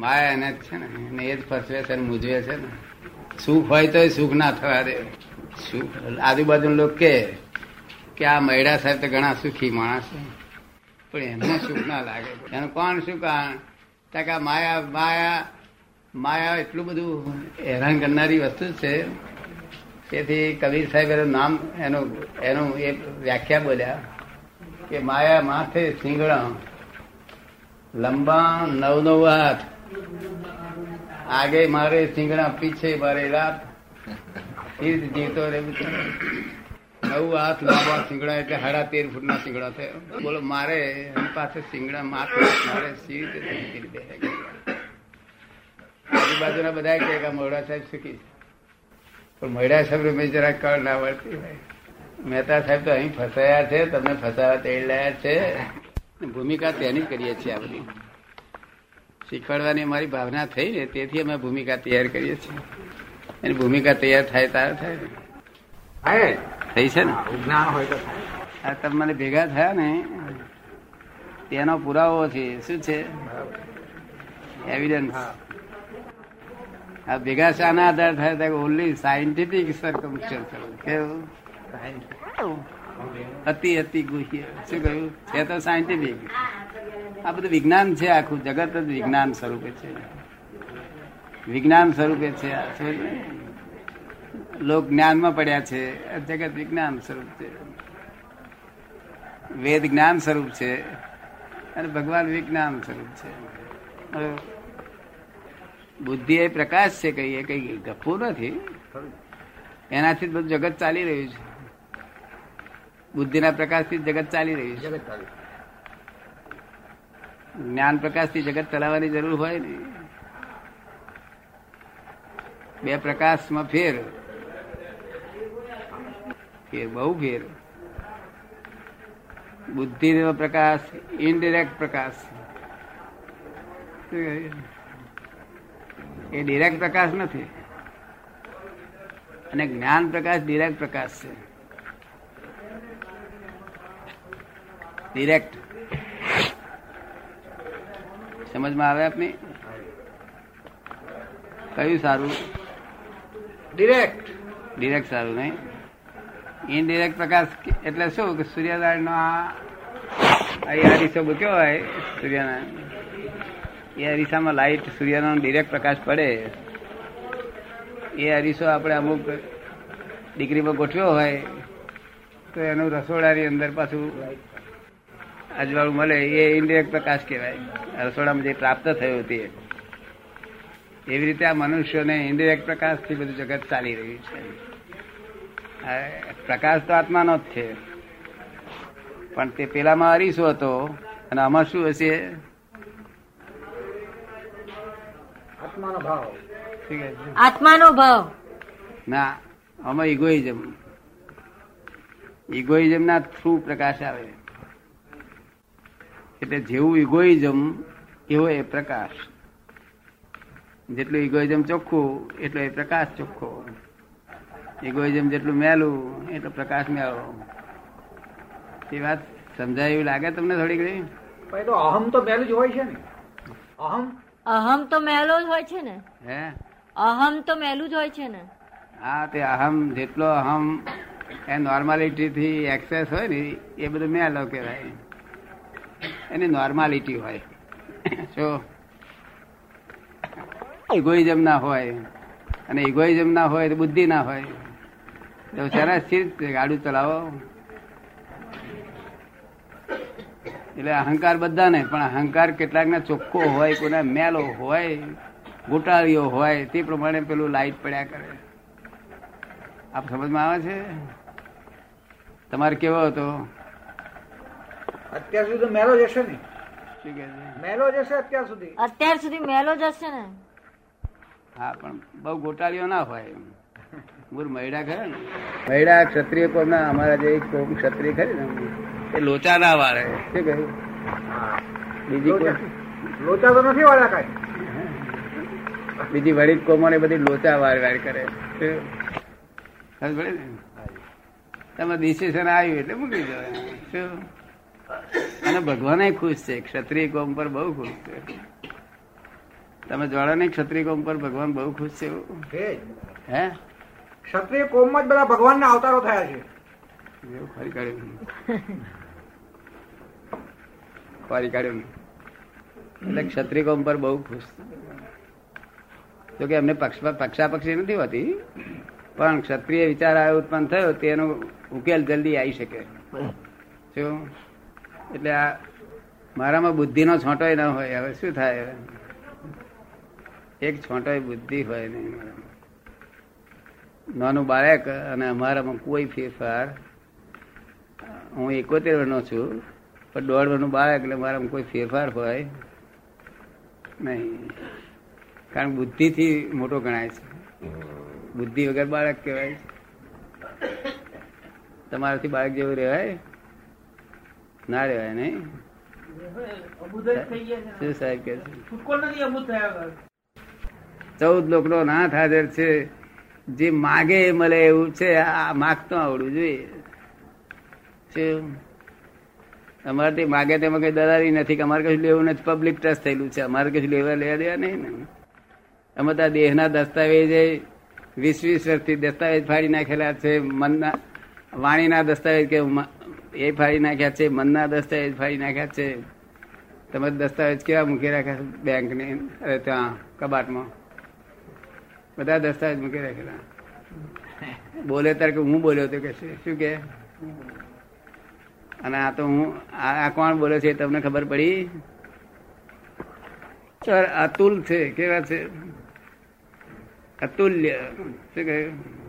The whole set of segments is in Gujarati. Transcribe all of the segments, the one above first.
માયા એને જ છે ને, એને એ જ ફસવે છે મૂજવે છે ને. સુખ હોય તો સુખ ના થવા દે. સુખ આજુબાજુ લોકો કે કે આ મૈડા સાહેબ તો ઘણા સુખી માણસ છે. પણ એમને સુખ ના લાગે. એનું કોણ શું કારણ કે માયા માયા માયા એટલું બધું હેરાન કરનારી વસ્તુ છે. તેથી કબીર સાહેબ એનું નામ, એનું એનું એ વ્યાખ્યા બોલ્યા કે માયા માથે સિંગડા લંબા નવ નવ હાથ આગે મારે સિંગડા પીછે મારે રાત. એ જીવતો રહે નવું હાથ લાંબા સિંગડા એટલે સાડા તેર ફૂટના સિંગડા થયો. બોલો, મારે એની પાસે સિંગડા માથ મારે સી રીતે આજુબાજુના બધા કહે કે મોડા સાહેબ છે? પણ મોડા સાહેબ મેં જરા કળ ના વળતી મહેતા સાહેબ તો અહીં ફસાયા છે, તમને ફસાવા તેડ લાયા છે. ભૂમિકા તેની કરીએ છીએ આ બધી શીખવાડવાની મારી ભાવના થઈ ને તેથી અમે ભૂમિકા તૈયાર કરીએ છીએ. એની ભૂમિકા તૈયાર થાય તારે થાય ને? થઈ છે ને? જ્ઞાન હોય તો આ તમે મને ભેગા થયા ને તેનો પુરાવો છે શું છે? એવિડન્સ આ ભેગા શાના આધાર થાય તો ઓનલી સાયન્ટિફિક સરકમસ્ટન્સ કેવું? અતિ અતિ ગુહ્ય. શું કહ્યું? છે તો સાયન્ટિફિક આ બધું વિજ્ઞાન છે, આખું જગત જ વિજ્ઞાન સ્વરૂપે છે. વિજ્ઞાન સ્વરૂપે છે લોક જ્ઞાનમાં પડ્યા છે જગત વિજ્ઞાન સ્વરૂપ છે. વેદ જ્ઞાન સ્વરૂપ છે, અને ભગવાન વિજ્ઞાન સ્વરૂપ છે. બુદ્ધિ એ પ્રકાશ છે કહીએ કઈ ગપ્પુ નથી. એનાથી જ બધું જગત ચાલી રહ્યું છે. બુદ્ધિના પ્રકાશથી જગત ચાલી રહ્યું છે. જગત પ્રકાશથી જગત ચલાવવાની જરૂર હોય ને. બે પ્રકાશમાં ફેર. ફેર, બહુ ફેર. બુદ્ધિનો પ્રકાશ ઇનડિરેક્ટ પ્રકાશ. એ ડિરેક્ટ પ્રકાશ નથી. અને જ્ઞાન પ્રકાશ ડિરેક્ટ પ્રકાશ છે. ડિરેક્ટ સમજમાં આવે આપની? કયું સારું? ડિરેક્ટ ડિરેક્ટ સારું નહીં. ઇનડિરેક્ટ પ્રકાશ એટલે શું કે સૂર્યનારાયણ નો આ અહીં અરીસો મૂક્યો હોય સૂર્યનારાયણ. એ અરીસામાં લાઈટ સૂર્યનો ડિરેક્ટ પ્રકાશ પડે. એ અરીસો આપણે અમુક ડિગ્રીમાં ગોઠવ્યો હોય તો એનું રસોડાની અંદર પાછું અજવાળું મળે એ ઇનડિરેક્ટ પ્રકાશ કહેવાય. રસોડામાં જે પ્રાપ્ત થયું તે. એવી રીતે આ મનુષ્યોને ઇનડિરેક્ટ પ્રકાશથી બધું જગત ચાલી રહ્યું છે. પ્રકાશ તો આત્માનો જ છે. પણ તે પેલામાં અરીસો હતો અને આમાં શું હશે? આત્માનો ભાવ? આત્માનો ભાવ. ના આમાં ઇગોઇઝમ ઇગોઇઝમ ના થ્રુ પ્રકાશ આવે. એટલે જેવું ઇગોઇઝમ એવો એ પ્રકાશ. જેટલું ઇગોઇઝમ ચોખ્ખું એટલો એ પ્રકાશ ચોખ્ખો. ઇગોઇઝમ જેટલું મેલું એટલો પ્રકાશ મેળો. એ વાત સમજાય એવું લાગે તમને થોડીક ઘણી અહમ તો મેલું જ હોય છે ને. અહમ? અહમ તો મેલો જ હોય છે ને. હે? અહમ તો મેલું જ હોય છે ને. હા તે અહમ જેટલો અહમ એ નોર્માલિટી થી એક્સેસ હોય ને એ બધું મેલો કહેવાય. એની નોર્માલિટી હોય. ઇગોઇઝમ ના હોય અને ઇગોઇઝમ ના હોય તો બુદ્ધિ ના હોય. તો સરસ સ્થિર ગાડું ચલાવો. એટલે અહંકાર બધા ને પણ અહંકાર કેટલાક ના ચોખ્ખો હોય કોને મેલો હોય ગોટાળીઓ હોય, તે પ્રમાણે પેલું લાઈટ પડ્યા કરે. આપ સમજમાં આવે છે? તમારે કેવો હતો? અત્યાર સુધી તો મેલો જશે ને. મેલો જશે અત્યાર સુધી. અત્યાર સુધી મેલો જશે ને. હા પણ બહુ ગોટાળીઓ ના હોય મૂળ મહિડા ખરા ને? મહિડા ક્ષત્રિય કોમના અમારા જે કોમ ક્ષત્રિય ખરી ને એ લોચા ના વાળે. શું કહ્યું બીજી કોઈ? લોચા તો નથી વાળા કાંઈ. બીજી વડીલ કોમો ને બધી લોચા વાર વાર કરે. તમે ડિસિશન આવ્યું એટલે મૂકી દો શું? અને ભગવાન ખુશ છે. ક્ષત્રિય કોમ પર બહુ ખુશ છે. તમે જાણો નહીં ક્ષત્રિય કોમ પર ભગવાન બહુ ખુશ છે એવું? હે? ક્ષત્રિય કોમમાં જ બધા ભગવાનના અવતારો થયા છે. એવું ફરી કાઢ્યું ફરી કાઢ્યું એટલે ક્ષત્રિય કોમ પર બહુ ખુશ તો કે એમને પક્ષ પક્ષાપક્ષી નથી હોતી પણ ક્ષત્રિય વિચાર આ ઉત્પન્ન થયો તેનો ઉકેલ જલ્દી આવી શકે. શું? એટલે આ મારામાં બુદ્ધિનો છોંટોય ન હોય. હવે શું થાય હવે? એક છોંટોય બુદ્ધિ હોય નહીં મારામાં. નાનું બાળક અને અમારામાં કોઈ ફેરફાર હું એકોતેર વર્ષનો છું પણ દોઢ વર્ષનું બાળક એટલે મારામાં કોઈ ફેરફાર હોય નહીં. કારણ બુદ્ધિથી મોટો ગણાય છે. બુદ્ધિ વગર બાળક કહેવાય છે. તમારાથી બાળક જેવું રહેવાય. ના રહેવાય, નહીં? ચૌદ લોકો નાથ હાજર છે. જે માગે મળે એવું છે. આ માગતો આવડવું જોઈએ. શું? અમારે માગે તેમાં કઈ દલાલી નથી, કે અમારે કશું લેવું નથી. પબ્લિક ટ્રસ્ટ થયેલું છે. અમારે કશું લેવા લેવા દેવા નહીં ને. અમે તો દેહના દસ્તાવેજ વીસ વીસ વર્ષથી દસ્તાવેજ ફાડી નાખેલા છે. મનના વાણીના દસ્તાવેજ કે એ ફાડી નાખ્યા છે, મનના દસ્તાવેજ ફાડી નાખ્યા છે. તમે દસ્તાવેજ કેવા મૂકી રાખ્યા બેંકની? અરે ત્યાં કબાટમાં. બધા દસ્તાવેજ મૂકી રાખેલા બોલે ત્યારે કે હું બોલ્યો તો કે શું કે? અને આ તો હું આ કોણ બોલે છે તમને ખબર પડી? અતુલ છે, કેવા છે? અતુલ્ય, શું કહ્યું?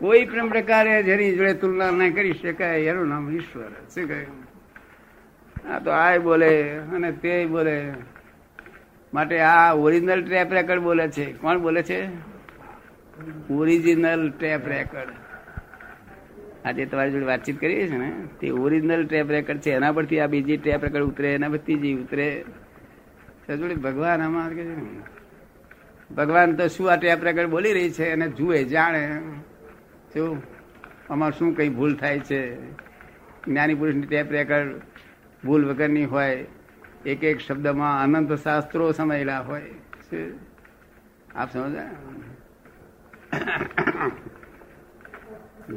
કોઈ પણ પ્રકારે જેની જોડે તુલના ના કરી શકાય, એનું નામ ઈશ્વર શું કહ્યું આ તો આ બોલે અને તે બોલે. માટે આ ઓરિજિનલ ટેપ રેકર્ડ બોલે છે. કોણ બોલે છે? ઓરિજિનલ ટેપ રેકર્ડ આજે તમારી જોડે વાતચીત કરીએ છે ને, તે ઓરિજિનલ ટેપ રેકર્ડ છે. એના પરથી આ બીજી ટેપ રેકર્ડ ઉતરે, એના પરથી ત્રીજી ઉતરે. જોડે ભગવાન આમાં ભગવાન તો શું આ ટેપ રેકર્ડ બોલી રહી છે એને જુએ, જાણે. શું? અમારે શું કઈ ભૂલ થાય છે? જ્ઞાની પુરુષની ટેપ રેકર્ડ ભૂલ વગરની હોય એક એક શબ્દમાં અનંત શાસ્ત્રો સમાયેલા હોય? આપ સમજા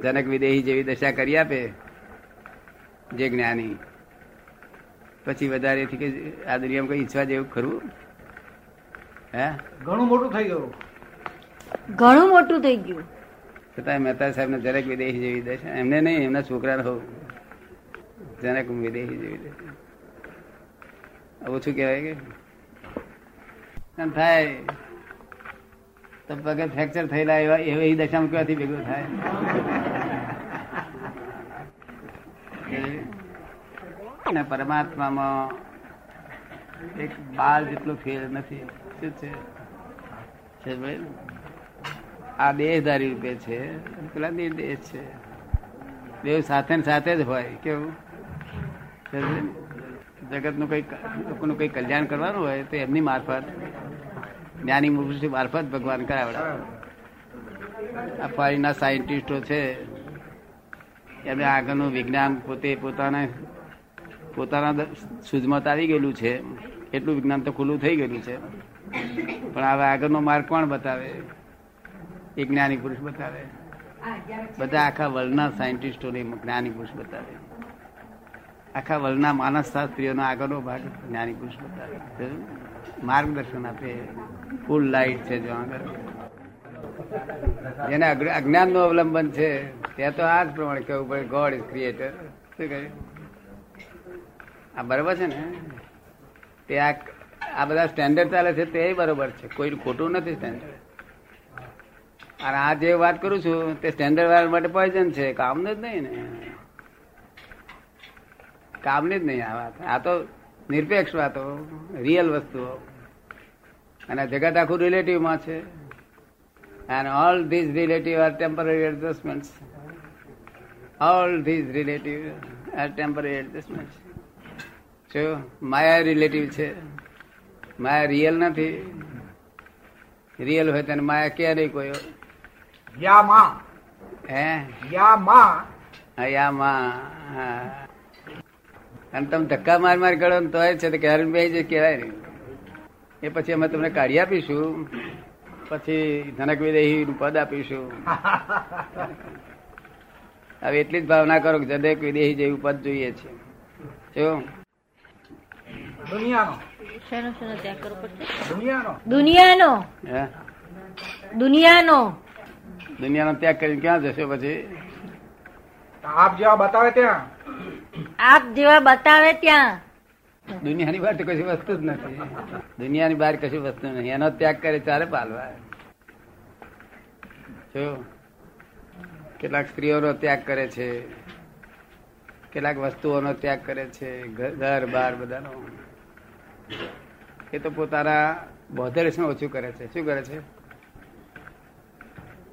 જનક વિદેહી જેવી દશા કરી આપે જે જ્ઞાની. પછી વધારેથી કે આ દુનિયામાં કોઈ ઈચ્છવા જેવું ખરું? હે? ઘણું મોટું થઈ ગયું. ઘણું મોટું થઈ ગયું. છતાં મહેતા સાહેબ ને જનક વિદેશી જેવી દશા એમને નહીં, એમના છોકરા હોવ. જરાક વિદેશી જેવી દશા ઓછું કહેવાય કે? થાય. તો પગે ફ્રેક્ચર થયેલા એવા એવી દશામાં ક્યાંથી ભેગું થાય? અને પરમાત્મામાં એક બાળ જેટલો ફેર નથી. શું છે ભાઈ? આ દેહધારી રૂપે છે. પેલા નિર્દેશ છે? દેવ સાથે સાથે જ હોય, કેવું? જગતનું કઈ લોકોનું કઈ કલ્યાણ કરવાનું હોય તો એમની મારફત, જ્ઞાની પુરુષ મારફત ભગવાન કરાવડાવે. આ ફોરીના સાયન્ટિસ્ટો છે, એમને આગળનું વિજ્ઞાન પોતે પોતાના પોતાના સુધમત આવી ગયેલું છે. એટલું વિજ્ઞાન તો ખુલ્લું થઈ ગયેલું છે. પણ હવે આગળનો માર્ગ કોણ બતાવે? એક જ્ઞાની પુરુષ બતાવે. બધા આખા વર્લ્ડના સાયન્ટિસ્ટોને જ્ઞાની પુરુષ બતાવે. આખા વર્લ્ડના માનસ શાસ્ત્રીઓનો આગળનો ભાગ જ્ઞાની પુરુષ બતાવે. માર્ગદર્શન આપે. ફૂલ લાઈટ છે જો આગળ. જેને અજ્ઞાનનું અવલંબન છે ત્યાં તો આ જ પ્રમાણે કેવું પડે ગોડ ઇઝ ક્રિએટર શું કહે? આ બરોબર છે ને? તે આ આ બધા સ્ટેન્ડર્ડ ચાલે છે તે બરોબર છે. કોઈ ખોટું નથી સ્ટેન્ડર્ડ અને આ જે વાત કરું છું, તે સ્ટેન્ડર્ડ વાળા માટે પોઈઝન છે. કામનું જ નહીં ને. કામની જ નહીં આ વાત. આ તો નિરપેક્ષ વાતો રિયલ વસ્તુઓ. અને જગત આખું રિલેટિવમાં છે. And all these relative are temporary adjustments. All these relative are temporary adjustments. જો માયા રિલેટિવ છે, માયા રિયલ નથી. રિયલ હોય તેને માયા ક્યાં નહીં કોઈ યા માં હે? યા માં હયામાં હા. અને તમે ધક્કા માર માર કરો ને તોય છે તો કે હરણ જે કહેવાય નહીં એ પછી અમે તમને કાઢી આપીશું. પછી ધનક વિદેહી નું પદ આપીશું. હવે એટલી જ ભાવના કરો કે જદેક વિદેહી જેવું પદ જોઈએ છે. જો. દુનિયાનો. દુનિયાનો. દુનિયાનો. દુનિયાનો ત્યાગ કરીને ક્યાં જશો પછી? આપ જેવા બતાવે ત્યાં? આપ જેવા બતાવે ત્યાં. દુનિયાની બહાર તો કશી વસ્તુ જ નથી. દુનિયાની બહાર કશી વસ્તુ નથી. એનો ત્યાગ કરે ચાલે પાલવા. જો કેટલાક સ્ત્રીઓનો ત્યાગ કરે છે. કેટલાક વસ્તુઓનો ત્યાગ કરે છે. ઘર ઘર બાર બધાનો. એ તો પોતાના બોધરેશન ઓછું કરે છે. શું કરે છે?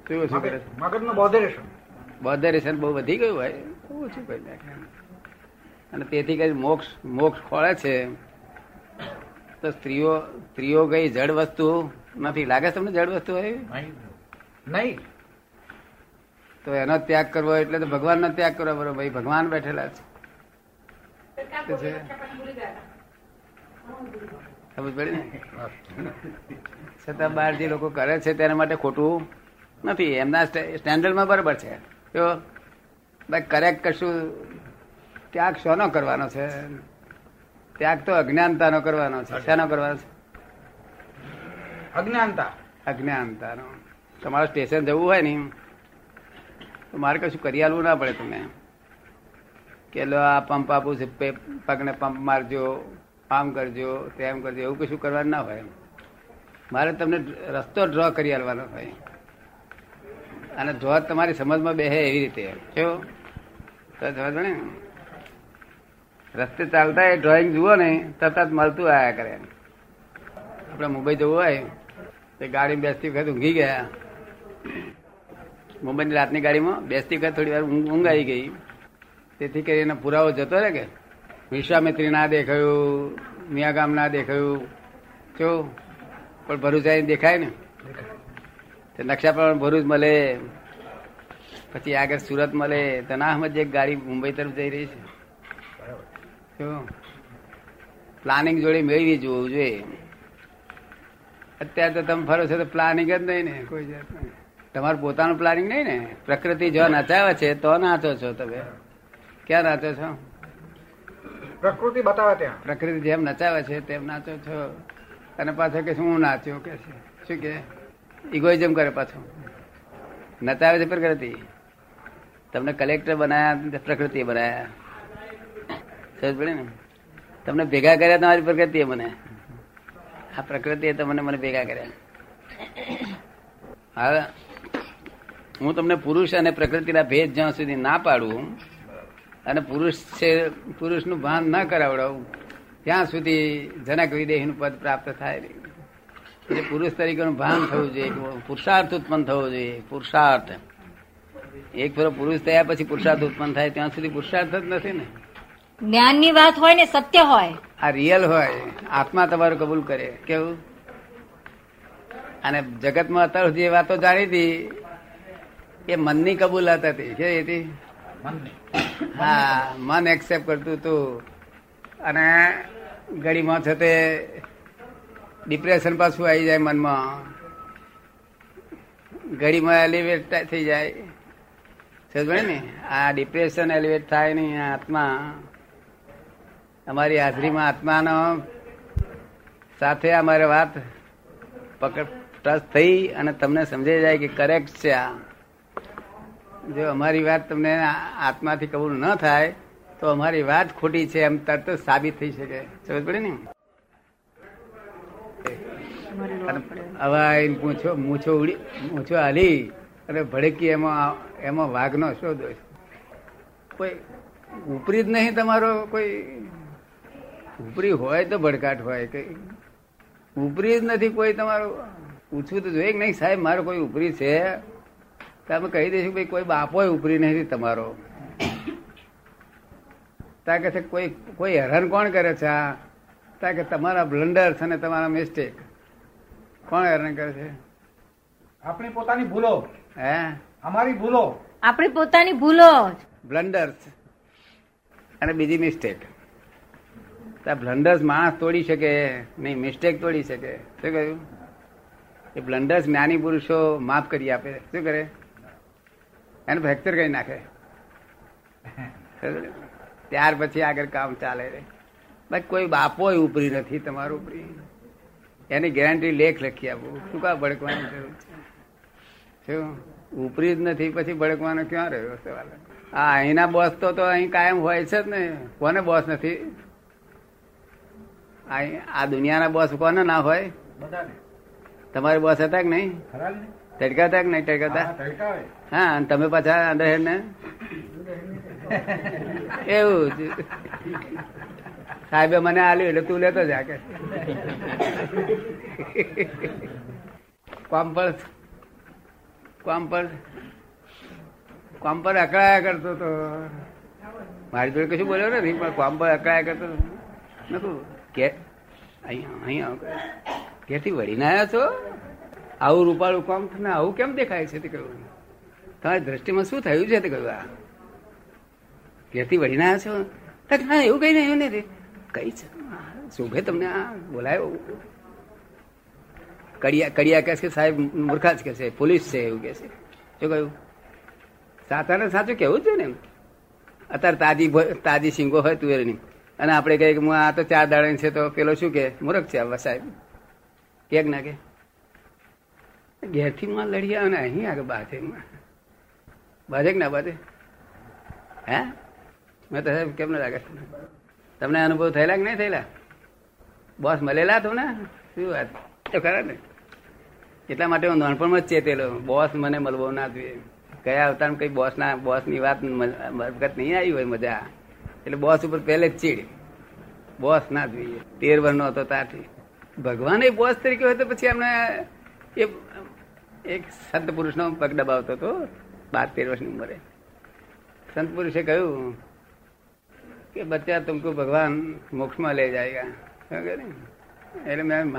શું ઓછું કરે મગજનું બોધરેશન બોધરેશન બહુ વધી ગયું ભાઈ. ઓછું કરી નાખે અને તેથી કઈ મોક્ષ મોક્ષ ખોળે છે. તો સ્ત્રીઓ સ્ત્રીઓ કઈ જડ વસ્તુ નથી. લાગે છે તમને જડ વસ્તુ હોય નહીં. તો એનો ત્યાગ કરવો એટલે તો ભગવાનનો ત્યાગ કરવો બરોબર ભાઈ ભગવાન બેઠેલા છે. સમજ પડી ને? છતાં બહાર જે લોકો કરે છે તેના માટે ખોટું નથી એમના સ્ટે- સ્ટેન્ડર્ડમાં બરાબર છે. તો ભાઈ કરેક્ટ કશું ત્યાગ શોનો કરવાનો છે? ત્યાગ તો અજ્ઞાનતાનો કરવાનો છે. શેનો કરવાનો છે? અજ્ઞાનતા. અજ્ઞાનતાનો. તમારે સ્ટેશન જવું હોય ને તો મારે કશું કરી આલવું ના પડે તમે કે લો આ પંપ આપું છે પગને પંપ મારજો આમ કરજો તેમ કરજો એવું કશું કરવાનું ના હોય. મારે તમને રસ્તો ડ્રો કરી આલવાનો હોય. અને ડ્રો તમારી સમજમાં બેહે એવી રીતે. શું તો સમજ રસ્તે ચાલતા એ ડ્રોઈંગ જુઓ ને, તરત જ મળતું આયા કરે. આપણે મુંબઈ જવું હોય, તે ગાડી બેસતી વખત ઊંઘી ગયા. મુંબઈની રાતની ગાડીમાં બેસતી વખત થોડી વાર ઊંઘ આવી ગઈ. તેથી કરીને પુરાવો જતો રહે કે વિશ્વામિત્રી ના દેખાયું મિયાગામ ના દેખાયું. જો? પણ ભરૂચાઈ દેખાય ને. નકશા પ્રમાણે ભરૂચ મળે. પછી આગળ સુરત મળે. તો ના સમજ એક ગાડી મુંબઈ તરફ જઈ રહી છે. પ્લાનિંગ જોડે મેળવી જોવું જોઈએ. અત્યારે તો તમે ફરો છો તો પ્લાનિંગ જ નહીં ને. કોઈ જાત નહીં. તમારું પોતાનું પ્લાનિંગ નહીં ને. પ્રકૃતિ જો નચાવે છે તો નાચો છો તમે. ક્યાં નાચો છો? પ્રકૃતિ બતાવે ત્યાં. પ્રકૃતિ જેમ નચાવે છે તેમ નાચો છો. અને પાછો કે શું નાચ્યો કે છે? શું કે? ઇગોઇઝમ કરે પાછો. નચાવે છે પ્રકૃતિ. તમને કલેક્ટર બનાયા પ્રકૃતિએ બનાયા. સમજ પડે ને? તમને ભેગા કર્યા, તમારી પ્રકૃતિએ મને આ પ્રકૃતિએ તમને મને ભેગા કર્યા. હવે હું તમને પુરુષ અને પ્રકૃતિના ભેદ જ્યાં સુધી ના પાડું, અને પુરુષ છે, પુરુષનું ભાન ના કરાવડાવું, ત્યાં સુધી જનક વિદેહીનું પદ પ્રાપ્ત થાય નહીં. એટલે પુરુષ તરીકેનું ભાન થવું જોઈએ પુરુષાર્થ ઉત્પન્ન થવો જોઈએ પુરુષાર્થ. એક ફેરો પુરુષ થયા પછી પુરુષાર્થ ઉત્પન્ન થાય ત્યાં સુધી પુરુષાર્થ જ નથી ને. જ્ઞાનની વાત હોય ને સત્ય હોય. આ રિયલ હોય આત્મા તમારું કબૂલ કરે કેવું? અને જગતમાં અત્યાર સુધી એ વાતો જાણી હતી એ મનની કબૂલાત હતી કે હતી? હા મન એક્સેપ્ટ કરતું હતું. અને ગળીમાં છે તે ડિપ્રેશન પાછું આવી જાય મનમાં. ઘડીમાં એલિવેટ થઈ જાય. ને? આ ડિપ્રેશન એલિવેટ થાય નહીં આત્મા. અમારી હાજરીમાં આત્માનો સાથે અમારે વાત પકડ ટચ થઈ અને તમને સમજાઈ જાય કે કરેક્ટ છે આ. જો અમારી વાત તમને આત્માથી કબૂલ ન થાય, તો અમારી વાત ખોટી છે એમ તરત સાબિત થઈ શકે. સમજ પડે ને? મૂછો ઉડી મૂછો હાલી અને ભડકી એમાં એમાં વાઘનો શું દોષ કોઈ ઉપરી જ નહીં તમારો કોઈ ઉપરી હોય તો ભડકાટ હોય કઈ ઉપરી જ નથી કોઈ તમારું. પૂછવું તો જોઈએ કે નહીં સાહેબ મારો કોઈ ઉપરી છે? તો અમે કહી દઈશું ભાઈ કોઈ બાપો ઉપરી નથી તમારો. તા કે છે કોઈ કોઈ હેરાન કોણ કરે છે આ? તા કે તમારા બ્લન્ડર્સ અને તમારા મિસ્ટેક કોણ હેરાન કરે છે? આપણી પોતાની ભૂલો. હે? અમારી ભૂલો. આપણી પોતાની ભૂલો. બ્લન્ડર્સ અને બીજી મિસ્ટેક બ્લન્ડર્સ માણસ તોડી શકે? નહીં મિસ્ટેક તોડી શકે. શું કહ્યું? એ બ્લન્ડર્સ જ્ઞાની પુરુષો માફ કરી આપે. શું કરે? એને ફ્રેક્ચર કરી નાખે. ત્યાર પછી આગળ કામ ચાલે બાકી કોઈ બાપો ઉપરી નથી તમારું ઉપરી એની ગેરંટી લેખ લખી આપો. શું કા ભડકવાની જરૂર? શું? ઉપરી જ નથી પછી ભડકવાનો ક્યાં રહ્યો સવાલ? આ અહીંના બોસ તો તો અહીં કાયમ હોય છે જ ને. કોને બોસ નથી? આ દુનિયાના બોસ કોને ના હોય? તમારે બોસ હતા કે નહીં? ટડકાતા કે નહીં ટડકાતા હા, હા અને તમે પાછા અંદર ને એવું સાહેબે મને આલ્યું એટલે તું લેતો જા કે. કોમ પર કોમ અકળાયા કરતો તો. મારી જોડે કશું બોલ્યો નથી, પણ કોમ પર અકળાયા કરતો. નતું કે અહીંયા અહીંયા કેથી વળીને આવ્યા છો? આવું રૂપાળું કોમ ને આવું કેમ દેખાય છે તે કહ્યું તમારી દ્રષ્ટિમાં શું થયું છે તે કહ્યું આ? કેથી વળીને આવ્યા છો? ના, એવું કઈ નહીં નથી. કઈ છે. શુભે તમને આ બોલાયો? કડિયા કડિયા કહે છે સાહેબ મૂર્ખા જ કે છે પોલીસ છે એવું કે છે. શું કહ્યું? સાચાને સાચું કેવું છે ને અત્યારે તાજી તાજી સિંગો હોય તુવેરની અને આપણે કહીએ કે હું આ તો ચાર દાડા છે તો પેલો શું કે મૂર્ખ છે આવા સાહેબ. કે ના કે ઘેરથી માં લડી આવે ને અહીં આગળ બાજે બાજે કે ના બાધે હે? મેં તો સાહેબ કેમ ના લાગે? તમને અનુભવ થયેલા કે નહીં થયેલા? બોસ મળેલા તમને? શું વાત? તો ખરા ને. એટલા માટે હું નાનપણમાં જ ચેતેલો. બોસ મને મળવો ના જોઈએ. કયા અવતારમાં કઈ બોસ ના બોસની વાત વખત નહીં આવી હોય મજા. એટલે બોસ ઉપર પહેલે જ ચીડ. બોસ ના જોઈએ. તેર વર્ષનો હતો ત્યારથી. ભગવાન એ બોસ તરીકે હોય તો પછી એમને એ એક સંત પુરુષનો પગ દબાવતો હતો. બાર તેર વર્ષની ઉંમરે. સંત પુરુષે કહ્યું કે બચ્ચા તુમકો ભગવાન મોક્ષમાં લઈ જાયગા. સમજ્યા એટલે મેં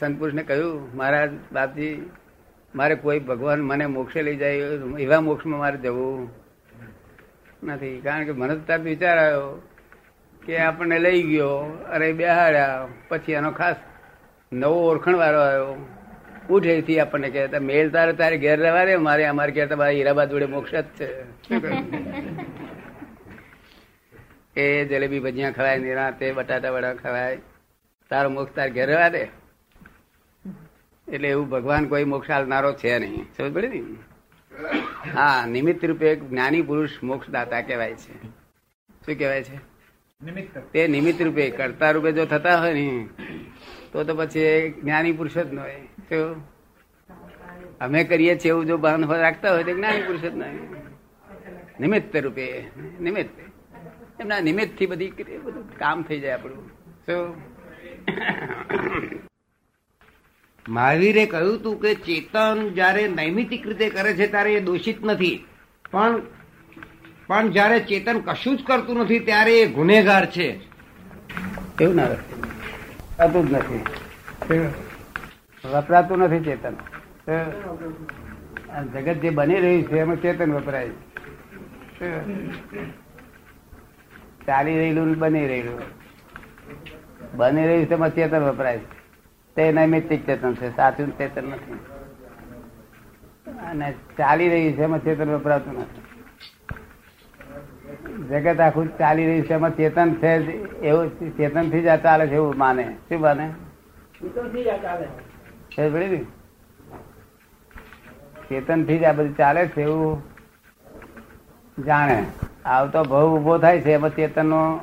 સંતપુરુષને સંત કહ્યું, મહારાજ, બાપજી, મારે કોઈ ભગવાન મને મોક્ષે લઈ જાય, એવા મોક્ષમાં મારે જવું નથી. કારણ કે મને તો વિચાર આવ્યો કે આપણને લઈ ગયો, અરે બેહાડ્યા, પછી એનો ખાસ નવો ઓળખણ વાળો આવ્યો. ઉઠેથી આપણને કહેતા મેળ તારે તારે ઘેર રહેવા રે મારે અમારે કહેતા, મારા હીરાબાદ જોડે મોક્ષ જ છે? એ જલેબી ભજીયા ખવાય નિરાતે બટાટા વડા ખવાય. તારો મોક્ષ તાર ઘેર રહેવા દે. એટલે એવું ભગવાન કોઈ મોક્ષ આલનારો છે નહીં. સમજ પડી ને? હા નિમિત્ત રૂપે જ્ઞાની પુરુષ મોક્ષ દાતા કહેવાય છે. શું કહેવાય છે? તે નિમિત્ત રૂપે કરતા રૂપે જો થતા હોય ને તો તો પછી જ્ઞાની પુરુષ જ ન હોય. તો અમે કરીએ છીએ એવું જો ભાન રાખતા હોય તો જ્ઞાની પુરુષ જ નહીં નિમિત્ત રૂપે નિમિત્ત. એમના નિમિત્તથી બધી બધું કામ થઈ જાય આપણું. શું મહાવીરે કહ્યું હતું કે ચેતન જ્યારે નૈમિતિક રીતે કરે છે ત્યારે એ દોષિત નથી. પણ પણ જ્યારે ચેતન કશું જ કરતું નથી ત્યારે એ ગુનેગાર છે. એવું ના થતું જ નથી. વપરાતું નથી ચેતન. આ જગત જે બની રહ્યું છે એમાં ચેતન વપરાય ચાલી રહેલું બની રહેલું. બની રહ્યું છે ચેતન વપરાય તે નૈમિત્તિક ચેતન છે સાચું ચેતન નથી. અને ચાલી રહ્યું છે એમાં ચેતન વપરાતું નથી. જગત આખું ચાલી રહ્યું છે એમાં ચેતન છે એવું ચેતનથી જ આ ચાલે છે એવું માને. શું માને? ચેતનથી જ આ બધું ચાલે છે એવું જાણે. આવતો ભાવ ઊભો થાય છે. એમાં ચેતન નો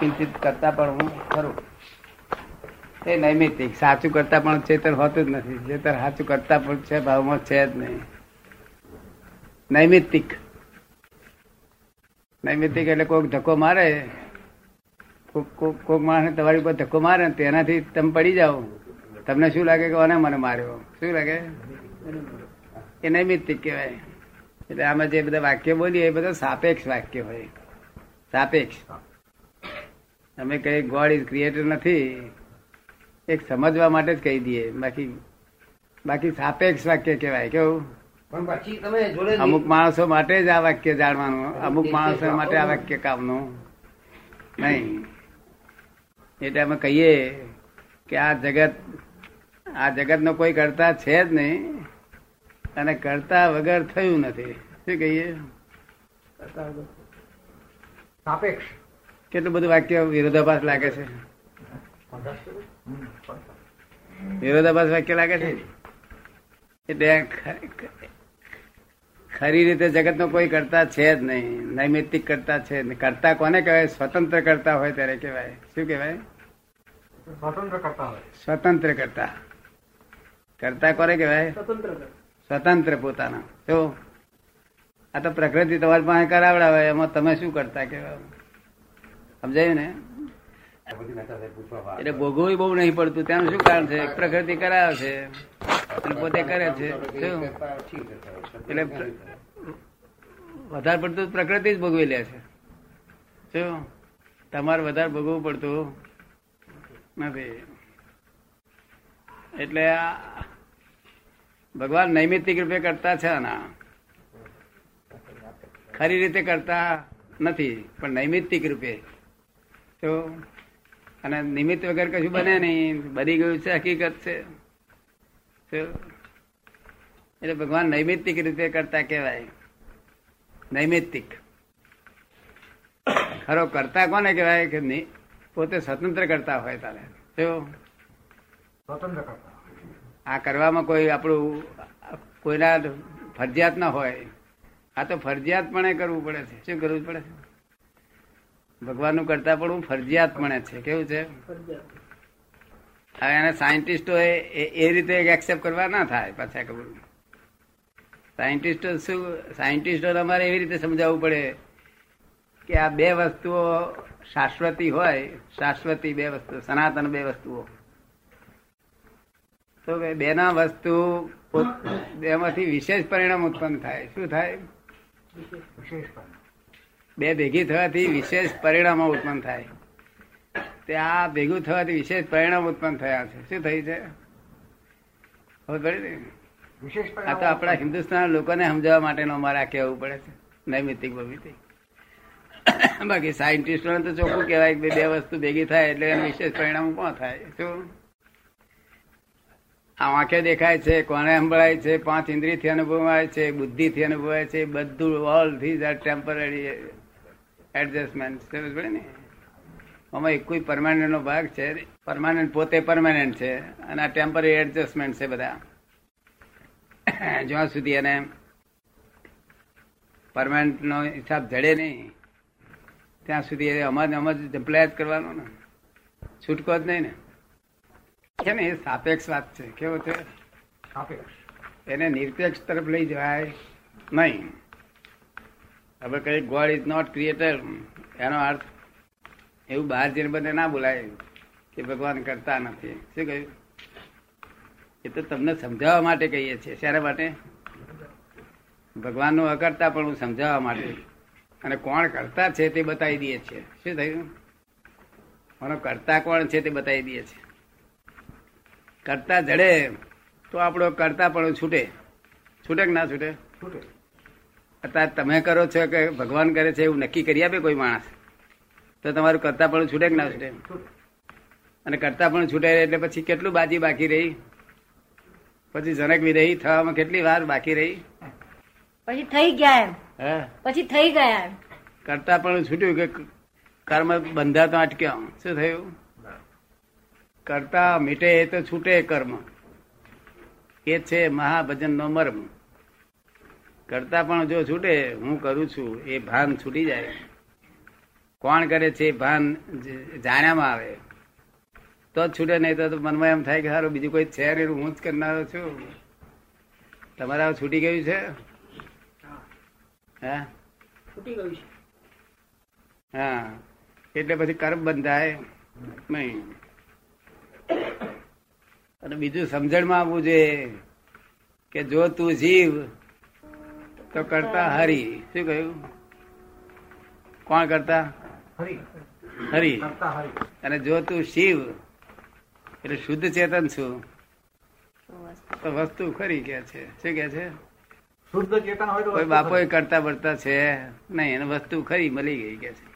કિંચિત કરતા પણ હું ખરું. એ નૈમિતિક સાચું કરતા પણ ચેતન હોતું જ નથી. ચેતન સાચું કરતા પણ છે, ભાવમાં છે જ નહીં. નૈમિતિક નૈમિતિક એટલે કોઈક ધક્કો મારે. કોઈક કોક માણસ તમારી ઉપર ધક્કો મારે તેનાથી તમે પડી જાઓ. તમને શું લાગે કે ઓને મને માર્યો? શું લાગે? એ નૈમિતિક કહેવાય. એટલે આમાં જે બધા વાક્ય બોલીએ એ બધા સાપેક્ષ વાક્ય હોય. સાપેક્ષ. અમે કઈ ગોડ ઇઝ ક્રિએટર નથી. એક સમજવા માટે જ કહી દઈએ. બાકી બાકી સાપેક્ષ વાક્ય કહેવાય કેવું પણ પછી તમે જોડે અમુક માણસો માટે જ આ વાક્ય જાણવાનું. અમુક માણસો માટે આ વાક્ય કામનું. નહીં. એટલે અમે કહીએ કે આ જગત આ જગત નો કોઈ કરતા છે જ નહીં. અને કરતા વગર થયું નથી. શું કહીએ? સાપેક્ષ. કેટલું બધું વાક્ય વિરોધાભાસ લાગે છે? વિરોધાભાસ વાક્ય લાગે છે? એટલે ખરી રીતે જગત નો કોઈ કરતા છે જ નહીં. નૈમિતિક કરતા છે. કરતા કોને કહેવાય? સ્વતંત્ર કરતા હોય ત્યારે કહેવાય. શું કહેવાય? સ્વતંત્ર કરતા હોય. સ્વતંત્ર કરતા. કરતા કોને કહેવાય? સ્વતંત્ર સ્વતંત્ર પોતાના. જો આ તો પ્રકૃતિ તમારી પાસે કરાવડાવે, એમાં તમે શું કરતા કેવા સમજાયું ને? એટલે ભોગવવું બહુ નહીં પડતું. તેનું શું કારણ છે? પ્રકૃતિ કરાવે છે પોતે કરે છે. એટલે વધારે પડતું પ્રકૃતિ જ ભોગવી લે છે. શું? તમારે વધારે ભોગવવું પડતું નથી. એટલે આ ભગવાન નૈમિતિક રૂપે કરતા છે ના ખરી રીતે કરતા નથી, પણ નૈમિતિક રૂપે. તો અને નિમિત્ત વગર કશું બને નહીં. બની ગયું છે, હકીકત છે. એટલે ભગવાન નૈમિતિક રીતે કરતા કહેવાય. નૈમિતિક ખરો કરતા કોને કહેવાય? કે પોતે સ્વતંત્ર કરતા હોય તારે. તો સ્વતંત્ર કરતા. આ કરવામાં કોઈ આપણું, કોઈના ફરજિયાત ના હોય. આ તો ફરજિયાતપણે કરવું પડે છે. શું કરવું પડે? છે ભગવાનનું કરતા પણ ફરજિયાતપણે છે. કેવું છે? હવે એને સાયન્ટિસ્ટો એ રીતે એક્સેપ્ટ કરવા ના થાય પાછા કબૂલ સાયન્ટિસ્ટો શું સાયન્ટિસ્ટો અમારે એવી રીતે સમજાવવું પડે કે આ બે વસ્તુઓ શાશ્વતી હોય, શાશ્વતી બે વસ્તુ સનાતન બે વસ્તુઓ. તો બે- બેના વસ્તુ બેમાંથી વિશેષ પરિણામ ઉત્પન્ન થાય. શું થાય? બે ભેગી થવાથી વિશેષ પરિણામો ઉત્પન્ન થાય. તે આ ભેગું થવાથી વિશેષ પરિણામ ઉત્પન્ન થયા છે. શું થયું છે? ખબર પડી ને? આ તો આપણા હિન્દુસ્તાન લોકોને સમજાવવા માટેનો અમારે આ કહેવું પડે છે. નૈમિતિક ભવિતિક બાકી સાયન્ટિસ્ટોને તો ચોખ્ખું કહેવાય કે બે વસ્તુ ભેગી થાય એટલે એનું વિશેષ પરિણામ કોણ થાય. શું? આ આંખે દેખાય છે, કોને સંભળાય છે, પાંચ ઇન્દ્રિયથી અનુભવાય છે, બુદ્ધિથી અનુભવાય છે, બધું all these are temporary adjustment સમજ પડે ને? આમાં એક કોઈ પરમાનન્ટ નો ભાગ છે પરમાનન્ટ પોતે પરમાનન્ટ છે, અને આ ટેમ્પરરી એડજસ્ટમેન્ટ છે બધા. જ્યાં સુધી એને પરમાનન્ટ નો હિસાબ જડે નહીં, ત્યાં સુધી અમારે અમારે જંપલાયા જ કરવાનો ને. છૂટકો જ નહીં ને. છે ને એ સાપેક્ષ વાત છે. કેવો છે? સાપેક્ષ. એને નિરપેક્ષ તરફ લઈ જવાય નહીં. હવે કઈ ગોડ ઇઝ નોટ ક્રિએટર એનો અર્થ એવું બહાર જઈને બધે ના બોલાય કે ભગવાન કરતા નથી. શું કહ્યું? એ તો તમને સમજાવવા માટે કહીએ છીએ. શેના માટે? ભગવાનનું અકર્તા પણ હું સમજાવવા માટે. અને કોણ કરતા છે તે બતાવી દઈએ છીએ. શું થયું? આનો કરતા કોણ છે તે બતાવી દઈએ છીએ. કરતા જડે તો આપણો કરતા પણ છૂટે. છૂટે કે ના છૂટે? છૂટે. અત્યારે તમે કરો છો કે ભગવાન કરે છે એવું નક્કી કરી આપે કોઈ માણસ? તો તમારું કરતા પણ છૂટે કે ના છૂટે? અને કરતા પણ છૂટે એટલે પછી કેટલું બાજી બાકી રહી? પછી જનક રહી થવામાં કેટલી વાર બાકી રહી? પછી થઈ ગયા એમ. હે? પછી થઈ ગયા કરતા પણ છૂટ્યું કે કર્મ બંધાતો અટક્યો? શું થયું? કરતા મીટે એ તો છૂટે કર્મ. એ છે મહાભજન નો મર્મ. કરતા પણ જો છૂટે હું કરું છું એ ભાન છૂટી જાય. કોણ કરે છે ભાન જાણ્યામાં આવે. તો જ છૂટે નહીં તો તો મનમાં એમ થાય કે સારું બીજું કોઈ છે નહીં હું જ કરનારો છું. તમારે છૂટી ગયું છે? હા. છૂટી ગયું છે. હા. એટલે પછી કર્મ બંધાય નહીં. અને બીજું સમજણમાં આવવું જોઈએ કે જો તું જીવ તો કરતા હરી. શું કહ્યું? કોણ કરતા? હરી. અને જો તું શિવ એટલે શુદ્ધ ચેતન છું તો વસ્તુ ખરી કે છે. શું કે છે? શુદ્ધ ચેતન હોય કોઈ બાપો. કરતા બરતા છે? નહીં એને વસ્તુ ખરી મળી ગઈ કે છે.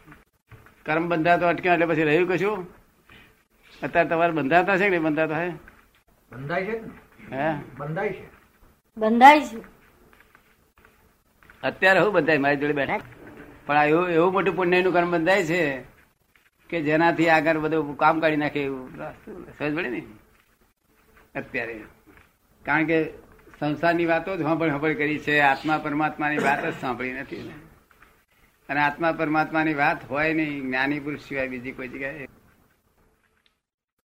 કર્મ બંધાતો અટક્યો એટલે પછી રહ્યું કશું? અત્યારે તમારે બંધાતા છે કે નહીં બંધાતા છે? બંધાય છે હે? બંધાય છે. બંધાય છે. અત્યારે હું બંધાય મારી જોડે બેઠા. પણ આ એવું એવું મોટું પુણ્યનું કર્મ બંધાય છે કે જેનાથી આગળ બધું કામ કાઢી નાખે એવું સમજ પડે ને? અત્યારે. કારણ કે સંસારની વાતો જ સાંભળ સાંભળ કરી છે. આત્મા પરમાત્માની વાત જ સાંભળી નથી અને આત્મા પરમાત્માની વાત હોય નહીં જ્ઞાની પુરુષ સિવાય બીજી કોઈ જગ્યાએ